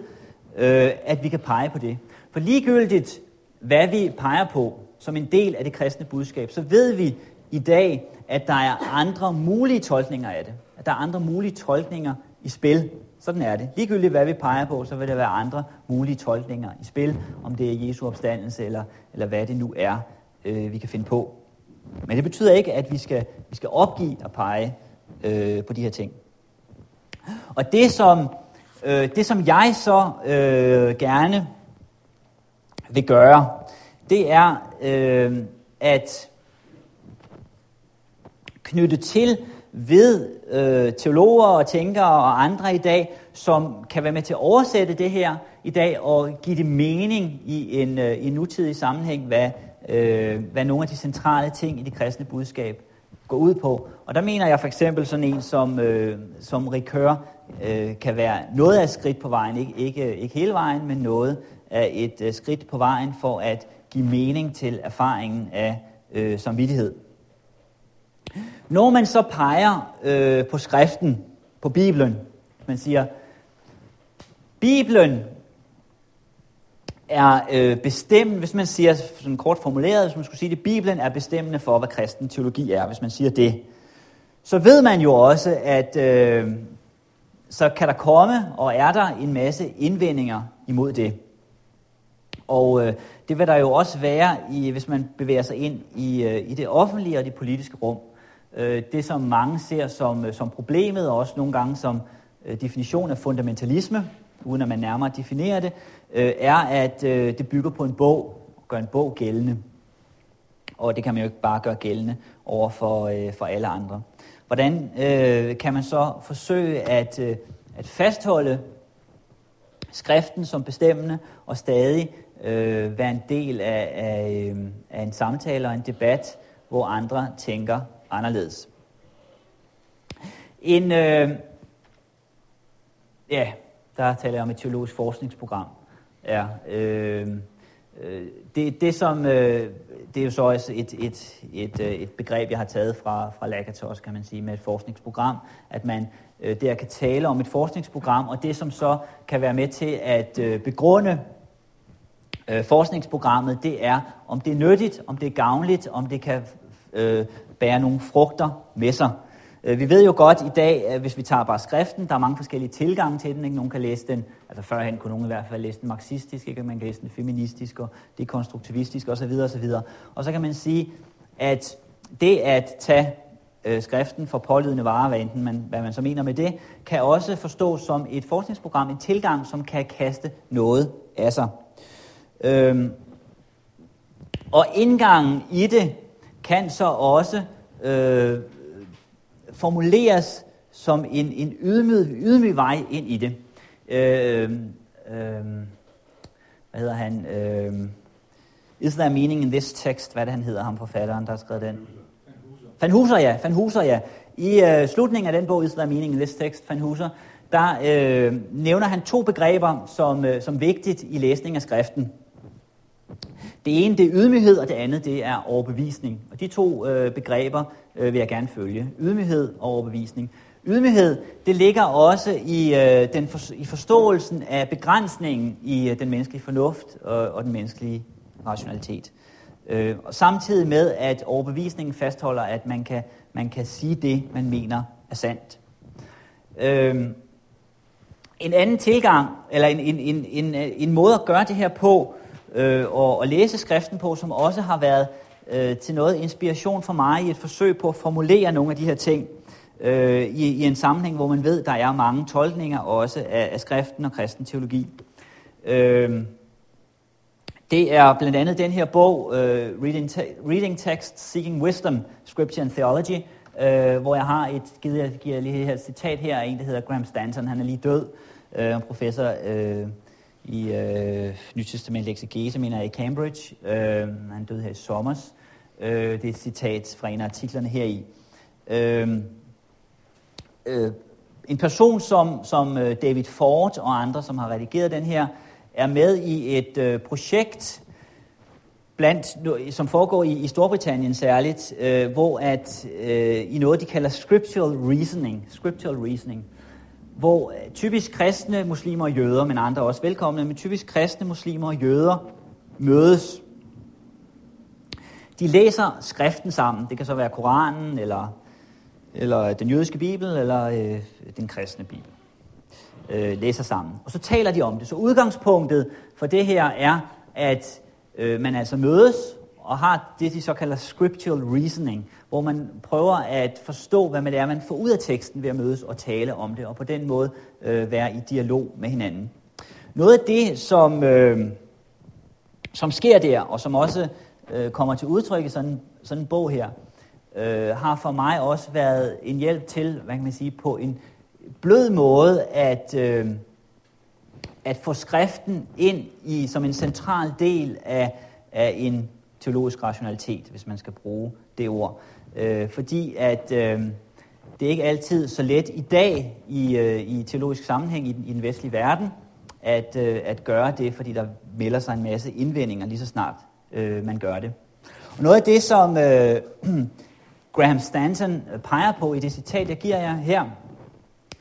øh, at vi kan pege på det. For ligegyldigt, hvad vi peger på som en del af det kristne budskab, så ved vi i dag, at der er andre mulige tolkninger af det. At der er andre mulige tolkninger i spil. Sådan er det. Ligegyldigt hvad vi peger på, så vil der være andre mulige tolkninger i spil, om det er Jesu opstandelse eller, eller hvad det nu er, øh, vi kan finde på. Men det betyder ikke, at vi skal, vi skal opgive at pege øh, på de her ting. Og det som, øh, det, som jeg så øh, gerne vil gøre, det er øh, at knytte til ved øh, teologer og tænkere og andre i dag, som kan være med til at oversætte det her i dag og give det mening i en, øh, i en nutidig sammenhæng, hvad, øh, hvad nogle af de centrale ting i det kristne budskab går ud på. Og der mener jeg for eksempel sådan en som, øh, som Rikør øh, kan være noget af et skridt på vejen, ikke, ikke, ikke hele vejen, men noget af et øh, skridt på vejen for at give mening til erfaringen af øh, samvittighed. Når man så peger øh, på skriften, på Bibelen, man siger, Bibelen er øh, bestemmende, hvis man siger sådan kort formuleret, hvis man skulle sige det, Bibelen er bestemmende for, hvad kristen teologi er, hvis man siger det. Så ved man jo også, at øh, så kan der komme, og er der en masse indvendinger imod det. Og øh, det vil der jo også være, i, hvis man bevæger sig ind i, øh, i det offentlige og det politiske rum. Øh, det, som mange ser som, øh, som problemet, og også nogle gange som øh, definition af fundamentalisme, uden at man nærmere definerer det, øh, er, at øh, det bygger på en bog, gør en bog gældende. Og det kan man jo ikke bare gøre gældende over for, øh, for alle andre. Hvordan øh, kan man så forsøge at, øh, at fastholde skriften som bestemmende og stadig øh, være en del af, af, øh, af en samtale og en debat, hvor andre tænker anderledes. En, øh, ja, der taler jeg om et teologisk forskningsprogram. Ja, øh, øh, det, det, som, øh, det er jo så også et, et, et, øh, et begreb, jeg har taget fra, fra Lakatos, kan man sige, med et forskningsprogram, at man øh, der kan tale om et forskningsprogram, og det som så kan være med til at øh, begrunde øh, forskningsprogrammet, det er, om det er nyttigt, om det er gavnligt, om det kan øh, bære nogle frugter med sig. Øh, vi ved jo godt i dag, at hvis vi tager bare skriften, der er mange forskellige tilgange til den. Ikke? Nogen kan læse den, altså førhen kunne nogen i hvert fald læse den marxistisk, ikke? man kan læse den feministisk og dekonstruktivistisk osv. osv. Og så kan man sige, at det at tage øh, skriften for pålydende varer, hvad, enten man, hvad man så mener med det, kan også forstås som et forskningsprogram, en tilgang, som kan kaste noget af sig. Øhm, og indgangen i det kan så også øh, formuleres som en, en ydmyg, ydmyg vej ind i det. Øh, øh, hvad hedder han? Øh, Is there meaning in this text? Hvad er det, han hedder, ham forfatteren, der har skrevet den? Van Huser, ja. Van Huser, ja. I øh, slutningen af den bog, Is there meaning in this text? Van Huser, der øh, nævner han to begreber som, øh, som vigtigt i læsning af skriften. Det ene det er ydmyghed, og det andet det er overbevisning. Og de to øh, begreber øh, vil jeg gerne følge. Ydmyghed og overbevisning. Ydmyghed, det ligger også i, øh, den for, i forståelsen af begrænsningen i øh, den menneskelige fornuft og, og den menneskelige rationalitet. Øh, og samtidig med, at overbevisningen fastholder, at man kan, man kan sige det, man mener er sandt. Øh, en anden tilgang, eller en, en, en, en, øh, en måde at gøre det her på, øh, og, og læse skriften på, som også har været øh, til noget inspiration for mig i et forsøg på at formulere nogle af de her ting øh, i, i en sammenhæng, hvor man ved, der er mange tolkninger også af, af skriften og kristen teologi. Øh, det er blandt andet den her bog, uh, Reading, Te- Reading Text, Seeking Wisdom, Scripture and Theology, uh, hvor jeg har et, givet, jeg giver lige et citat her af en, der hedder Graham Stanton. Han er lige død, uh, professor øh, i øh, Nytestament Exegese, mener jeg, i Cambridge. Øh, han døde her i sommer. Øh, det er et citat fra en af artiklerne heri. Øh, øh, en person som, som øh, David Ford og andre, som har redigeret den her, er med i et øh, projekt, blandt, som foregår i, i Storbritannien særligt, øh, hvor at øh, i noget, de kalder scriptural reasoning, scriptural reasoning, hvor øh, typisk kristne muslimer og jøder, men andre også velkomne, men typisk kristne muslimer og jøder mødes. De læser skriften sammen. Det kan så være Koranen, eller, eller den jødiske bibel, eller øh, den kristne bibel øh, læser sammen. Og så taler de om det. Så udgangspunktet for det her er, at øh, man altså mødes og har det, de så kalder scriptural reasoning, hvor man prøver at forstå, hvad man er, man får ud af teksten ved at mødes og tale om det, og på den måde øh, være i dialog med hinanden. Noget af det, som, øh, som sker der, og som også øh, kommer til udtryk i sådan, sådan en bog her, øh, har for mig også været en hjælp til, hvad kan man sige, på en blød måde at, øh, at få skriften ind i som en central del af, af en teologisk rationalitet, hvis man skal bruge det ord. Øh, fordi at øh, det er ikke altid så let i dag i, øh, i teologisk sammenhæng i den, i den vestlige verden at, øh, at gøre det, fordi der melder sig en masse indvendinger lige så snart øh, man gør det. Og noget af det, som øh, Graham Stanton peger på i det citat, jeg giver jer her,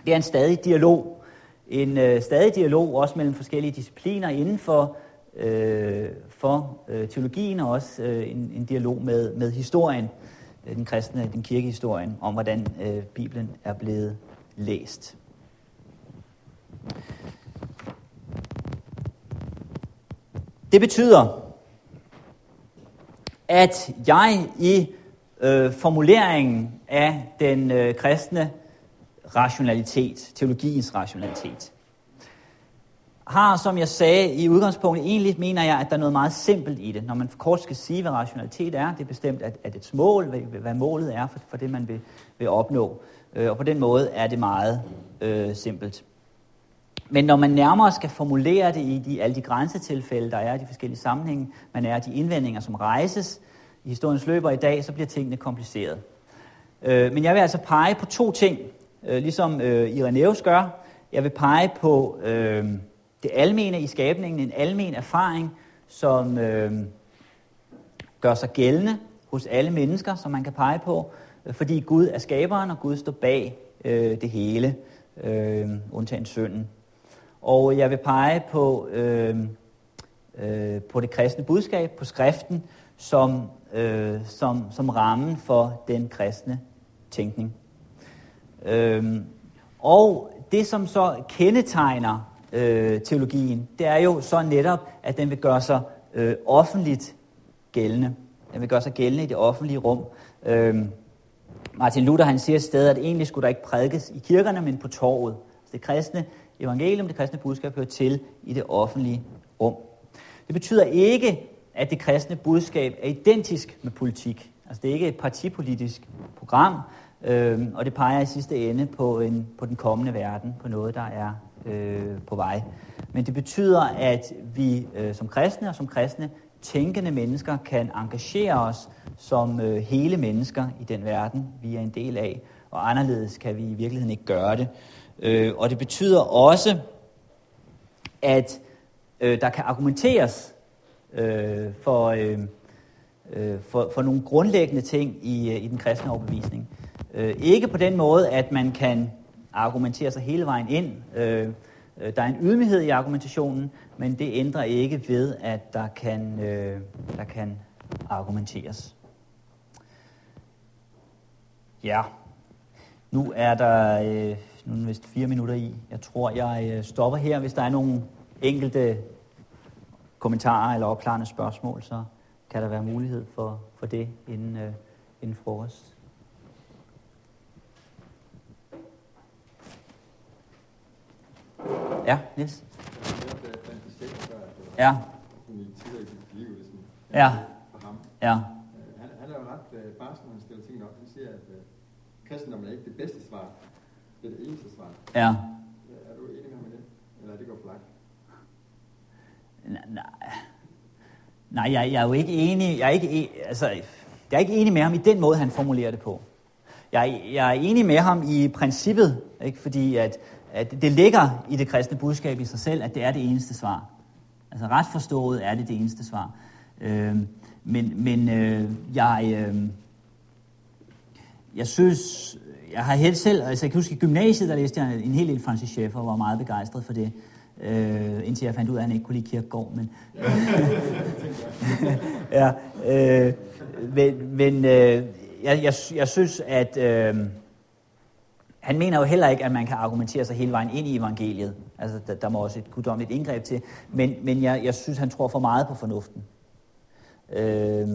det er en stadig dialog. En øh, stadig dialog også mellem forskellige discipliner inden for, øh, for øh, teologien, og også øh, en, en dialog med, med historien, øh, Øh, den kristne, den kirkehistorien, om hvordan øh, Bibelen er blevet læst. Det betyder, at jeg i øh, formuleringen af den øh, kristne rationalitet, teologiens rationalitet. Har, som jeg sagde i udgangspunktet, egentlig mener jeg, at der er noget meget simpelt i det. Når man kort skal sige, hvad rationalitet er, det er bestemt at, at et mål, hvad, hvad målet er for, for det, man vil, vil opnå. Øh, og på den måde er det meget øh, simpelt. Men når man nærmere skal formulere det i de, alle de grænsetilfælde, der er i de forskellige sammenhænge, man er de indvendinger, som rejses i historiens løber i dag, så bliver tingene kompliceret. Øh, men jeg vil altså pege på to ting, øh, ligesom øh, Irenaeus gør. Jeg vil pege på øh, det almene i skabningen, en almen erfaring, som øh, gør sig gældende hos alle mennesker, som man kan pege på, øh, fordi Gud er skaberen, og Gud står bag øh, det hele, øh, undtagen synden. Og jeg vil pege på, øh, øh, på det kristne budskab, på skriften, som, øh, som, som rammen for den kristne tænkning. Øh, og det, som så kendetegner øh, teologien, det er jo så netop, at den vil gøre sig øh, offentligt gældende. Den vil gøre sig gældende i det offentlige rum. Øh, Martin Luther han siger et sted, at egentlig skulle der ikke prædikes i kirkerne, men på torvet. Så det kristne evangelium, det kristne budskab hører til i det offentlige rum. Det betyder ikke, at det kristne budskab er identisk med politik. Altså det er ikke et partipolitisk program, Øh, og det peger i sidste ende på, en, på den kommende verden, på noget, der er øh, på vej. Men det betyder, at vi øh, som kristne og som kristne tænkende mennesker kan engagere os som øh, hele mennesker i den verden, vi er en del af, og anderledes kan vi i virkeligheden ikke gøre det. Øh, og det betyder også, at øh, der kan argumenteres øh, for, øh, øh for, for nogle grundlæggende ting i, øh, i den kristne overbevisning. Øh, ikke på den måde, at man kan argumentere sig hele vejen ind. Øh, øh, der er en ydmyghed i argumentationen, men det ændrer ikke ved, at der kan, øh, der kan argumenteres. Ja, nu er der øh, nu er vist fire minutter i. Jeg tror, jeg øh, stopper her. Hvis der er nogle enkelte kommentarer eller opklarende spørgsmål, så kan der være mulighed for, for det inden, øh, inden frokost. Ja, yes. Ja. Ja. Ja. Han, han er jo ret barsk, når han stiller tingene op. Han siger, at uh, kristendommen er ikke det bedste svar. Det er det eneste svar. Ja. Er du enig med ham i det? Eller er det går for langt? Nej, nej jeg, jeg er jo ikke enig. Jeg er ikke, e, altså, jeg er ikke enig med ham i den måde, han formulerer det på. Jeg, jeg er enig med ham i princippet, ikke? fordi at det ligger i det kristne budskab i sig selv, at det er det eneste svar. Altså ret forstået er det det eneste svar. Øh, men men øh, jeg, øh, jeg synes, jeg har helt selv, altså jeg kan huske i gymnasiet, der læste jeg en hel del Francis Schaeffer, og var meget begejstret for det. Øh, indtil jeg fandt ud af, at han ikke kunne lide kirkegård. Men, ja, øh, men, men øh, jeg, jeg, jeg synes, at øh, han mener jo heller ikke, at man kan argumentere sig hele vejen ind i evangeliet. Altså, der, der må også et guddommeligt indgreb til. Men, men jeg, jeg synes, han tror for meget på fornuften. Øh,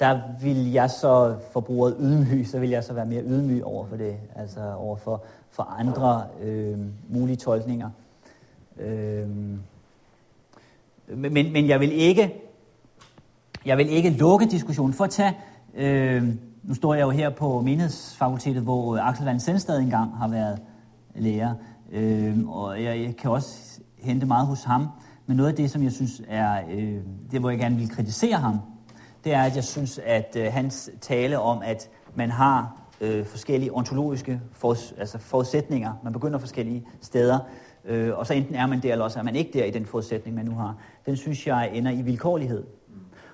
der vil jeg så, for bruget ydmyg, så vil jeg så være mere ydmyg over for det, altså over for, for andre øh, mulige tolkninger. Øh, men, men jeg vil ikke, jeg vil ikke lukke diskussionen. For at tage, øh, nu står jeg jo her på menighedsfakultetet, hvor øh, Axel Van Sendstad engang har været lærer, øh, og jeg, jeg kan også hente meget hos ham. Men noget af det, som jeg synes er, øh, det hvor jeg gerne vil kritisere ham, det er, at jeg synes, at øh, hans tale om, at man har øh, forskellige ontologiske for, altså forudsætninger, man begynder forskellige steder, øh, og så enten er man der, eller også er man ikke der i den forudsætning, man nu har, den synes jeg ender i vilkårlighed.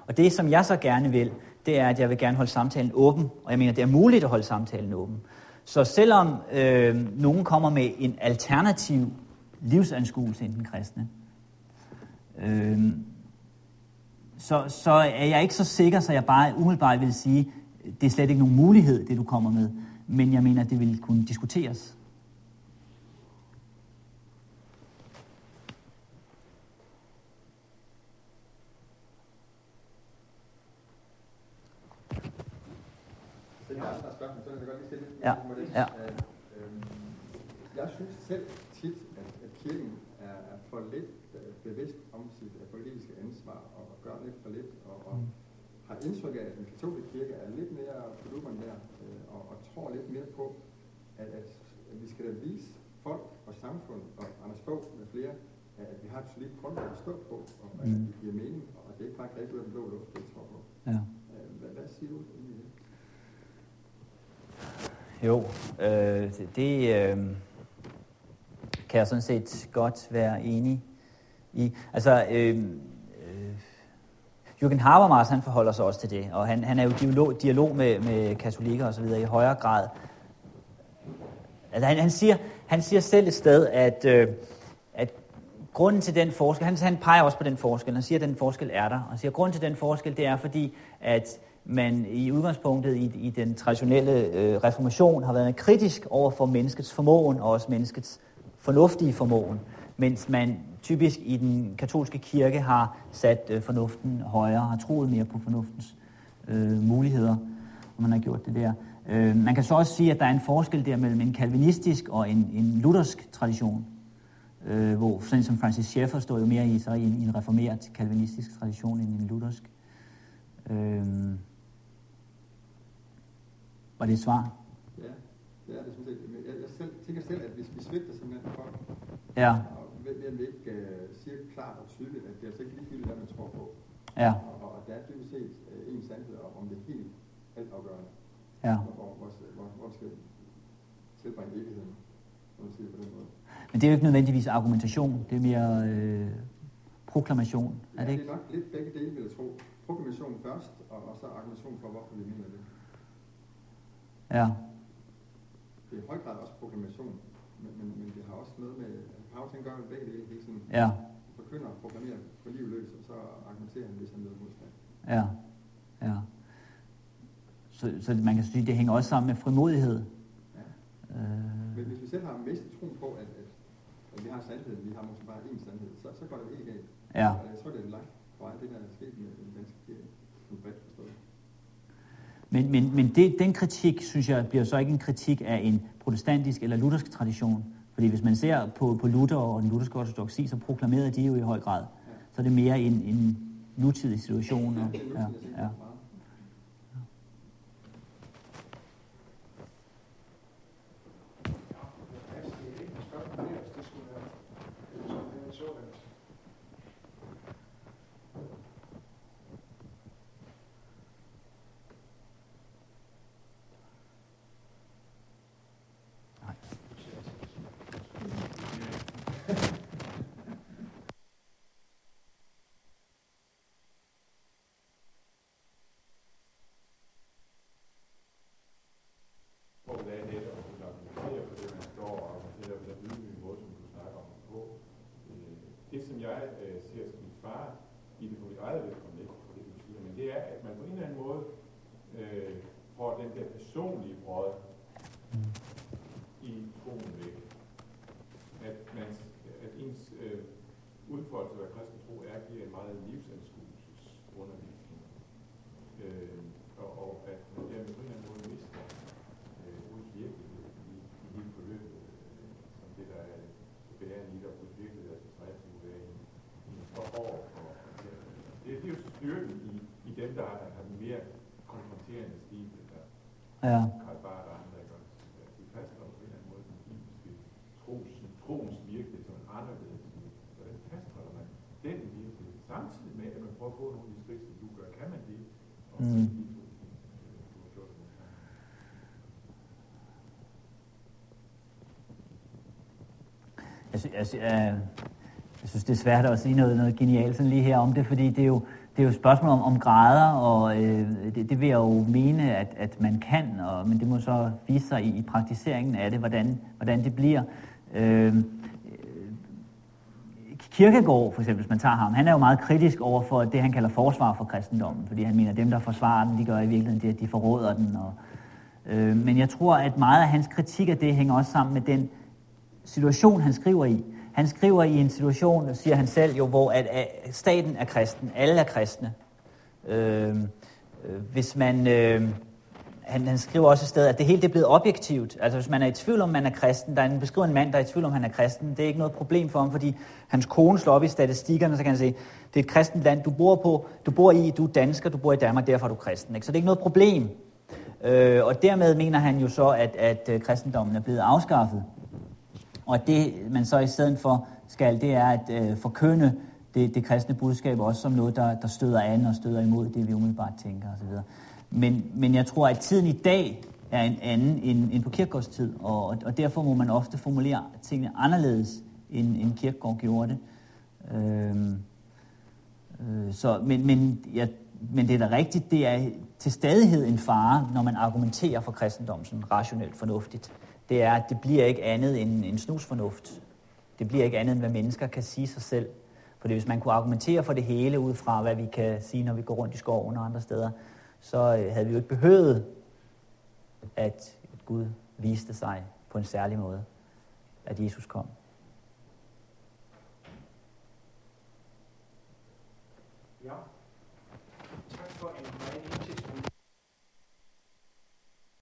Og det, som jeg så gerne vil, det er, at jeg vil gerne holde samtalen åben, og jeg mener, det er muligt at holde samtalen åben. Så selvom øh, nogen kommer med en alternativ livsanskuelse end den kristne, øh, så, så er jeg ikke så sikker, så jeg bare umiddelbart vil sige, det er slet ikke nogen mulighed, det du kommer med. Men jeg mener, det vil kunne diskuteres. Ja. ja. Jeg synes selv tit, at, at kirken er, er for lidt bevidst om sit politiske ansvar og gør lidt for lidt og, og mm. har indtryk af, at den katolske kirke er lidt mere på der øh, og, og tror lidt mere på, at, at, vi skal da vise folk og samfund og Anders Fogh med flere, at, vi har et solidt grundlag at stå på, og at mm. det giver mening, og at det ikke bare kan ud af den blå luft, det tror på. Ja. Øh, hvad, hvad siger du? Jo, øh, det, det øh, kan jeg sådan set godt være enig i. Altså, øh, øh, Jürgen Habermas, han forholder sig også til det, og han, han er jo i dialog, dialog med, med katolikker osv. i højere grad. Altså, han, han, siger, han siger selv et sted, at, øh, at grunden til den forskel, han, han peger også på den forskel, han siger, at den forskel er der, og han siger, at grunden til den forskel, det er fordi, at man i udgangspunktet i, i den traditionelle øh, reformation har været kritisk over for menneskets formåen og også menneskets fornuftige formåen, mens man typisk i den katolske kirke har sat øh, fornuften højere, har troet mere på fornuftens øh, muligheder, og man har gjort det der. Øh, man kan så også sige, at der er en forskel der mellem en kalvinistisk og en, en luthersk tradition, øh, hvor sådan som Francis Schaeffer står jo mere i, så i en, i en reformeret kalvinistisk tradition end en luthersk. Øh, var det et svar? Ja, det er det sådan set. Jeg, jeg selv, tænker selv, at hvis vi svigter simpelthen folk, ja. og ved, at vi ikke uh, siger klart og tydeligt, at det er altså ikke ligegyldigt, hvad man tror på. Ja. Og, og der er dybest set uh, en sandhed om, det er helt altafgørende. Ja. Hvor, hvor, hvor, hvor skal tilbringe evigheden, når man siger på den måde. Men det er jo ikke nødvendigvis argumentation, det er mere øh, proklamation, er det ikke? det er nok lidt begge dele, vil jeg tro. Proklamation først, og, og så argumentation for, hvorfor vi mener det. Ja. Det er i høj grad også proklamation, men, men, men det har også noget med, Paulus han gør begge dele hele tiden. Ja. Forkynder og proklamerer på liv løs, og så argumenterer han, hvis han møder modstand. Ja. Ja. Så, så man kan sige, det hænger også sammen med frimodighed. Ja. Øh, Men hvis vi selv har mistet tro på, at, at, at vi har sandhed, vi har måske bare én sandhed, så, så går det helt galt. Ja. Og jeg tror, det er langt fra det, der er sket med den danske kirke, som bredt forstået. Men, men, men det, den kritik, synes jeg, bliver så ikke en kritik af en protestantisk eller luthersk tradition. Fordi hvis man ser på, på Luther og den lutherske ortodoxi, så proklamerede de jo i høj grad. Så er det mere en, en nutidig situation. Og, ja, ja. meget. hvor det er netop at kunne argumentere for det, man står og argumentere på den ydmyge måde, som du snakker om på. Øh, Det, som jeg øh, ser som en fare i det på mit eget vedkommende, ikke på det, du siger, men det er, at man på en eller anden måde øh, får den der personlige brød i troen væk. At, man, at ens øh, udfoldelse af kristen tro er, giver en meget livsanskuelsesundervisning. Øh, og, og at man dermed på en eller anden måde mister øh, Guds virkelighed i, i hele forløbet, øh, som det, der er bærende i det, og Guds virkelighed er tilstrækkeligt ud af en, en står over for. Det, det er jo styrken i, i dem, der har, har den mere konfronterende stil, der Ja. Karl Barth og andre, ikke også? Ja, De fastholder på en eller anden måde den bibelske tros, troens virkelighed som en anderledes. Hvordan fastholder man den virkelighed? Samtidig med, at man prøver at gå nogle af de skridt, som du gør. Kan man det? Og Mm. øh. Jeg, sy- jeg, sy- jeg, jeg synes, det er svært at sige noget, noget genialt sådan lige her om det, fordi det er jo, det er jo et spørgsmål om, om grader, og øh, det, det vil jeg jo mene, at, at man kan, og, men det må så vise sig i, i praktiseringen af det, hvordan, hvordan det bliver. Øh, Kirkegård, for eksempel, hvis man tager ham, han er jo meget kritisk over for det, han kalder forsvar for kristendommen, fordi han mener, at dem, der forsvarer den, de gør i virkeligheden det, at de forråder den. Og, øh, men jeg tror, at meget af hans kritik af det hænger også sammen med den situation, han skriver i. Han skriver i en situation, siger han selv jo, hvor at, at staten er kristen, alle er kristne. Øhm, øh, hvis man... Øh, han, han skriver også et sted, at det hele det er blevet objektivt. Altså hvis man er i tvivl om, man er kristen, der er en beskriver en mand, der er i tvivl om, han er kristen, det er ikke noget problem for ham, fordi hans kone slår op i statistikkerne, så kan han sige, det er et kristent land, du bor på, du bor i, du er dansker, du bor i Danmark, derfor er du kristen. Ikke? Så det er ikke noget problem. Øh, og dermed mener han jo så, at, at øh, kristendommen er blevet afskaffet. Og det, man så i stedet for skal, det er at øh, forkynde det, det kristne budskab også som noget, der, der støder an og støder imod det, vi umiddelbart tænker osv. Men, men jeg tror, at tiden i dag er en anden end, end på kirkegårdstid, og, og derfor må man ofte formulere tingene anderledes, end, end Kierkegaard gjorde det. Øhm, øh, så, men, men, ja, men det er da rigtigt, det er til stadighed en fare, når man argumenterer for kristendommen sådan rationelt fornuftigt. Det er, at det bliver ikke andet end en snusfornuft. Det bliver ikke andet end, hvad mennesker kan sige sig selv. Fordi hvis man kunne argumentere for det hele ud fra, hvad vi kan sige, når vi går rundt i skoven og andre steder, så øh, havde vi jo ikke behøvet, at Gud viste sig på en særlig måde, at Jesus kom.